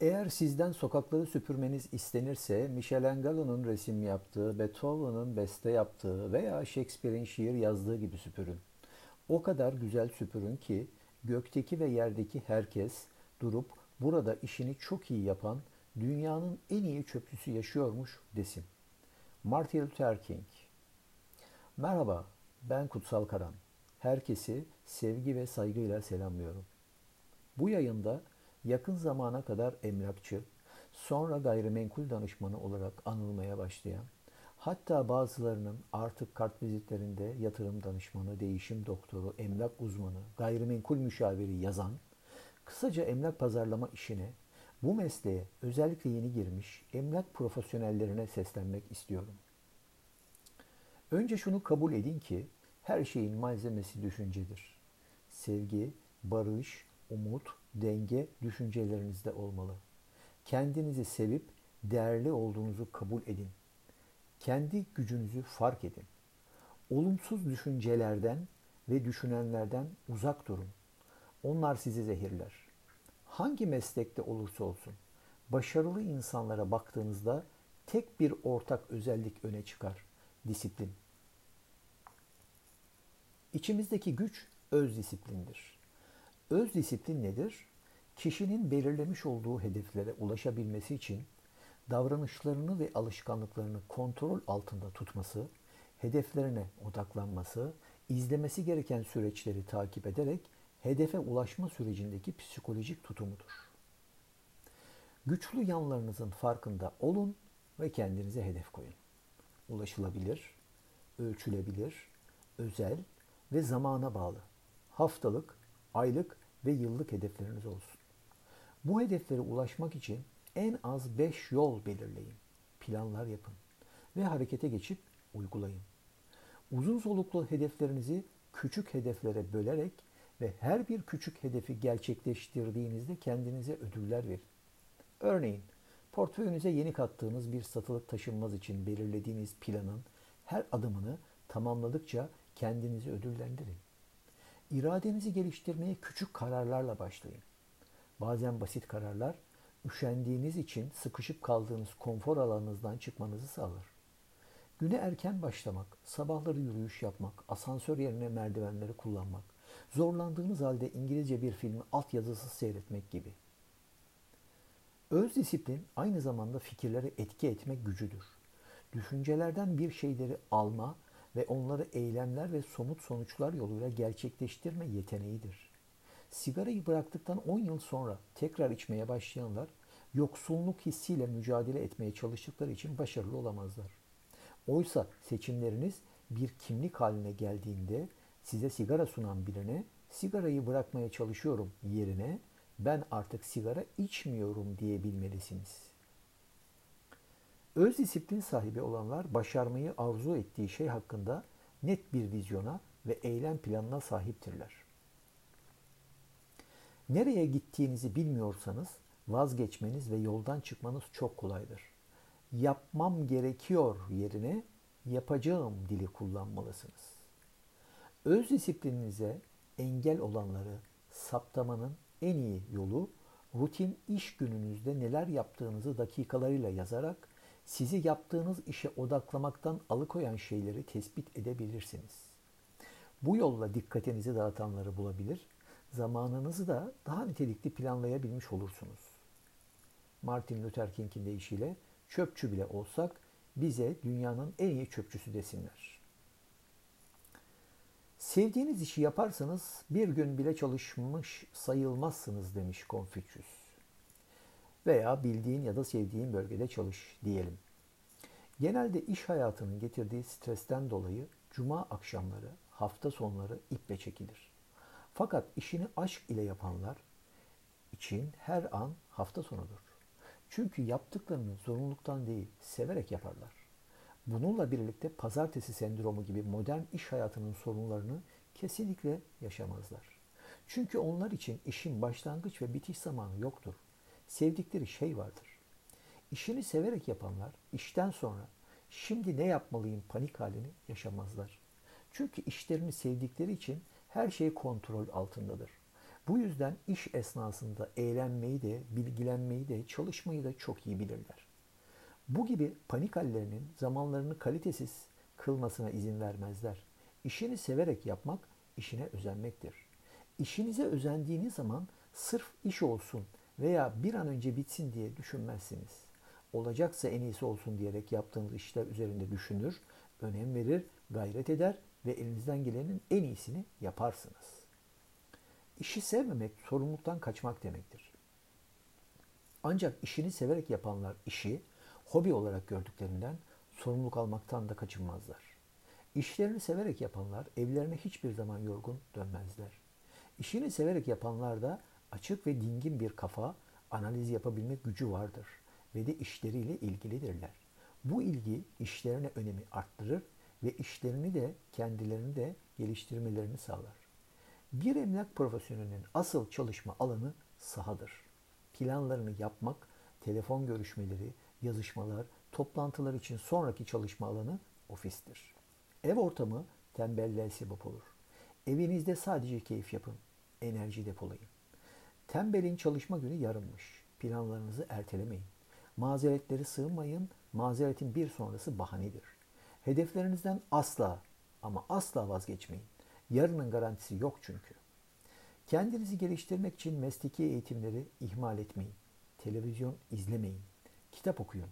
Eğer sizden sokakları süpürmeniz istenirse Michelangelo'nun resim yaptığı, Beethoven'ın beste yaptığı veya Shakespeare'in şiir yazdığı gibi süpürün. O kadar güzel süpürün ki gökteki ve yerdeki herkes durup burada işini çok iyi yapan dünyanın en iyi çöpçüsü yaşıyormuş desin. Martin Luther King Merhaba, ben Kutsal Karan. Herkesi sevgi ve saygıyla selamlıyorum. Bu yayında yakın zamana kadar emlakçı, sonra gayrimenkul danışmanı olarak anılmaya başlayan, hatta bazılarının artık kart vizitlerinde yatırım danışmanı, değişim doktoru, emlak uzmanı, gayrimenkul müşaviri yazan, kısaca emlak pazarlama işine, bu mesleğe özellikle yeni girmiş emlak profesyonellerine seslenmek istiyorum. Önce şunu kabul edin ki her şeyin malzemesi düşüncedir. Sevgi, barış, umut, denge düşüncelerinizde olmalı. Kendinizi sevip değerli olduğunuzu kabul edin. Kendi gücünüzü fark edin. Olumsuz düşüncelerden ve düşünenlerden uzak durun. Onlar sizi zehirler. Hangi meslekte olursa olsun başarılı insanlara baktığınızda tek bir ortak özellik öne çıkar. Disiplin. İçimizdeki güç öz disiplindir. Öz disiplin nedir? Kişinin belirlemiş olduğu hedeflere ulaşabilmesi için davranışlarını ve alışkanlıklarını kontrol altında tutması, hedeflerine odaklanması, izlemesi gereken süreçleri takip ederek hedefe ulaşma sürecindeki psikolojik tutumudur. Güçlü yanlarınızın farkında olun ve kendinize hedef koyun. Ulaşılabilir, ölçülebilir, özel ve zamana bağlı. Haftalık, aylık ve yıllık hedefleriniz olsun. Bu hedeflere ulaşmak için en az 5 yol belirleyin. Planlar yapın ve harekete geçip uygulayın. Uzun soluklu hedeflerinizi küçük hedeflere bölerek ve her bir küçük hedefi gerçekleştirdiğinizde kendinize ödüller verin. Örneğin portföyünüze yeni kattığınız bir satılık taşınmaz için belirlediğiniz planın her adımını tamamladıkça kendinizi ödüllendirin. İradenizi geliştirmeye küçük kararlarla başlayın. Bazen basit kararlar, üşendiğiniz için sıkışıp kaldığınız konfor alanınızdan çıkmanızı sağlar. Güne erken başlamak, sabahları yürüyüş yapmak, asansör yerine merdivenleri kullanmak, zorlandığınız halde İngilizce bir filmi altyazısız seyretmek gibi. Öz disiplin aynı zamanda fikirlere etki etmek gücüdür. Düşüncelerden bir şeyleri alma ve onları eylemler ve somut sonuçlar yoluyla gerçekleştirme yeteneğidir. Sigarayı bıraktıktan 10 yıl sonra tekrar içmeye başlayanlar yoksulluk hissiyle mücadele etmeye çalıştıkları için başarılı olamazlar. Oysa seçimleriniz bir kimlik haline geldiğinde size sigara sunan birine sigarayı bırakmaya çalışıyorum yerine ben artık sigara içmiyorum diyebilmelisiniz. Öz disiplin sahibi olanlar başarmayı arzu ettiği şey hakkında net bir vizyona ve eylem planına sahiptirler. Nereye gittiğinizi bilmiyorsanız vazgeçmeniz ve yoldan çıkmanız çok kolaydır. Yapmam gerekiyor yerine yapacağım dili kullanmalısınız. Öz disiplininize engel olanları saptamanın en iyi yolu rutin iş gününüzde neler yaptığınızı dakikalarıyla yazarak sizi yaptığınız işe odaklamaktan alıkoyan şeyleri tespit edebilirsiniz. Bu yolla dikkatinizi dağıtanları bulabilir, zamanınızı da daha nitelikli planlayabilmiş olursunuz. Martin Luther King'in deyişiyle çöpçü bile olsak bize dünyanın en iyi çöpçüsü desinler. Sevdiğiniz işi yaparsanız bir gün bile çalışmış sayılmazsınız demiş Konfüçyüs. Veya bildiğin ya da sevdiğin bölgede çalış diyelim. Genelde iş hayatının getirdiği stresten dolayı cuma akşamları, hafta sonları iple çekilir. Fakat işini aşk ile yapanlar için her an hafta sonudur. Çünkü yaptıklarını zorunluluktan değil, severek yaparlar. Bununla birlikte pazartesi sendromu gibi modern iş hayatının sorunlarını kesinlikle yaşamazlar. Çünkü onlar için işin başlangıç ve bitiş zamanı yoktur. Sevdikleri şey vardır. İşini severek yapanlar işten sonra şimdi ne yapmalıyım panik halini yaşamazlar. Çünkü işlerini sevdikleri için her şey kontrol altındadır. Bu yüzden iş esnasında eğlenmeyi de, bilgilenmeyi de, çalışmayı da çok iyi bilirler. Bu gibi panik hallerinin zamanlarını kalitesiz kılmasına izin vermezler. İşini severek yapmak işine özenmektir. İşinize özendiğiniz zaman sırf iş olsun veya bir an önce bitsin diye düşünmezsiniz. Olacaksa en iyisi olsun diyerek yaptığınız işler üzerinde düşünür, önem verir, gayret eder ve elinizden gelenin en iyisini yaparsınız. İşi sevmemek sorumluluktan kaçmak demektir. Ancak işini severek yapanlar işi hobi olarak gördüklerinden sorumluluk almaktan da kaçınmazlar. İşlerini severek yapanlar evlerine hiçbir zaman yorgun dönmezler. İşini severek yapanlar da açık ve dingin bir kafa, analiz yapabilmek gücü vardır ve de işleriyle ilgilidirler. Bu ilgi işlerine önemi arttırır ve işlerini de kendilerini de geliştirmelerini sağlar. Bir emlak profesyonelinin asıl çalışma alanı sahadır. Planlarını yapmak, telefon görüşmeleri, yazışmalar, toplantılar için sonraki çalışma alanı ofistir. Ev ortamı tembelliğe sebep olur. Evinizde sadece keyif yapın, enerji depolayın. Tembelin çalışma günü yarınmış. Planlarınızı ertelemeyin. Mazeretleri sığınmayın. Mazeretin bir sonrası bahanedir. Hedeflerinizden asla ama asla vazgeçmeyin. Yarının garantisi yok çünkü. Kendinizi geliştirmek için mesleki eğitimleri ihmal etmeyin. Televizyon izlemeyin. Kitap okuyun.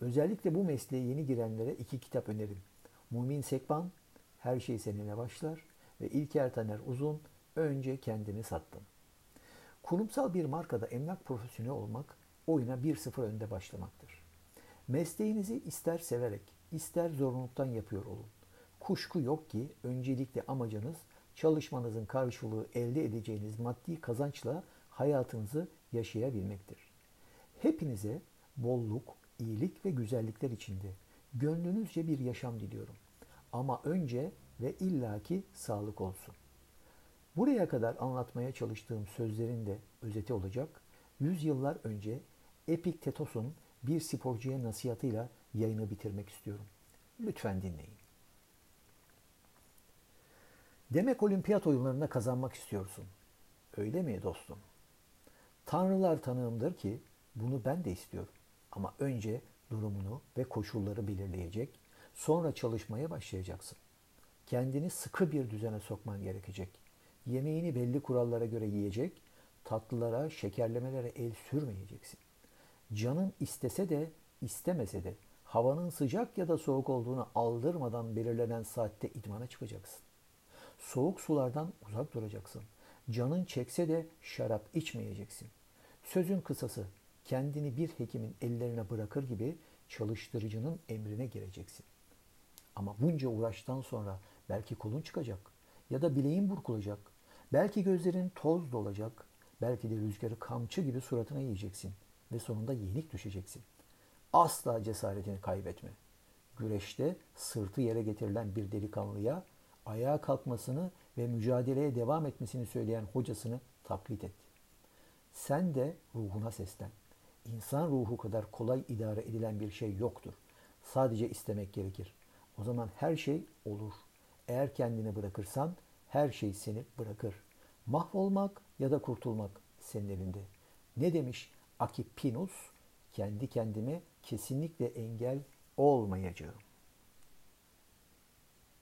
Özellikle bu mesleğe yeni girenlere iki kitap önerim. Mumin Sekban, Her Şey Seninle Başlar ve İlker Taner Uzun, Önce Kendini Sattın. Kurumsal bir markada emlak profesyoneli olmak oyuna 1-0 önde başlamaktır. Mesleğinizi ister severek, ister zorunluluktan yapıyor olun. Kuşku yok ki öncelikle amacınız çalışmanızın karşılığı elde edeceğiniz maddi kazançla hayatınızı yaşayabilmektir. Hepinize bolluk, iyilik ve güzellikler içinde gönlünüzce bir yaşam diliyorum. Ama önce ve illaki sağlık olsun. Buraya kadar anlatmaya çalıştığım sözlerin de özeti olacak. Yüzyıllar önce Epiktetos'un bir sporcuya nasihatıyla yayını bitirmek istiyorum. Lütfen dinleyin. Demek olimpiyat oyunlarında kazanmak istiyorsun. Öyle mi dostum? Tanrılar tanığımdır ki bunu ben de istiyorum. Ama önce durumunu ve koşulları belirleyecek, sonra çalışmaya başlayacaksın. Kendini sıkı bir düzene sokman gerekecek. Yemeğini belli kurallara göre yiyecek, tatlılara, şekerlemelere el sürmeyeceksin. Canın istese de istemese de havanın sıcak ya da soğuk olduğunu aldırmadan belirlenen saatte idmana çıkacaksın. Soğuk sulardan uzak duracaksın. Canın çekse de şarap içmeyeceksin. Sözün kısası kendini bir hekimin ellerine bırakır gibi çalıştırıcının emrine gireceksin. Ama bunca uğraştan sonra belki kolun çıkacak ya da bileğin burkulacak. Belki gözlerin toz dolacak. Belki de rüzgarı kamçı gibi suratına yiyeceksin ve sonunda yenik düşeceksin. Asla cesaretini kaybetme. Güreşte sırtı yere getirilen bir delikanlıya ayağa kalkmasını ve mücadeleye devam etmesini söyleyen hocasını taklit et. Sen de ruhuna seslen. İnsan ruhu kadar kolay idare edilen bir şey yoktur. Sadece istemek gerekir. O zaman her şey olur. Eğer kendini bırakırsan her şey seni bırakır. Mahvolmak ya da kurtulmak senin elinde. Ne demiş Akipinus? Kendi kendime kesinlikle engel olmayacağım.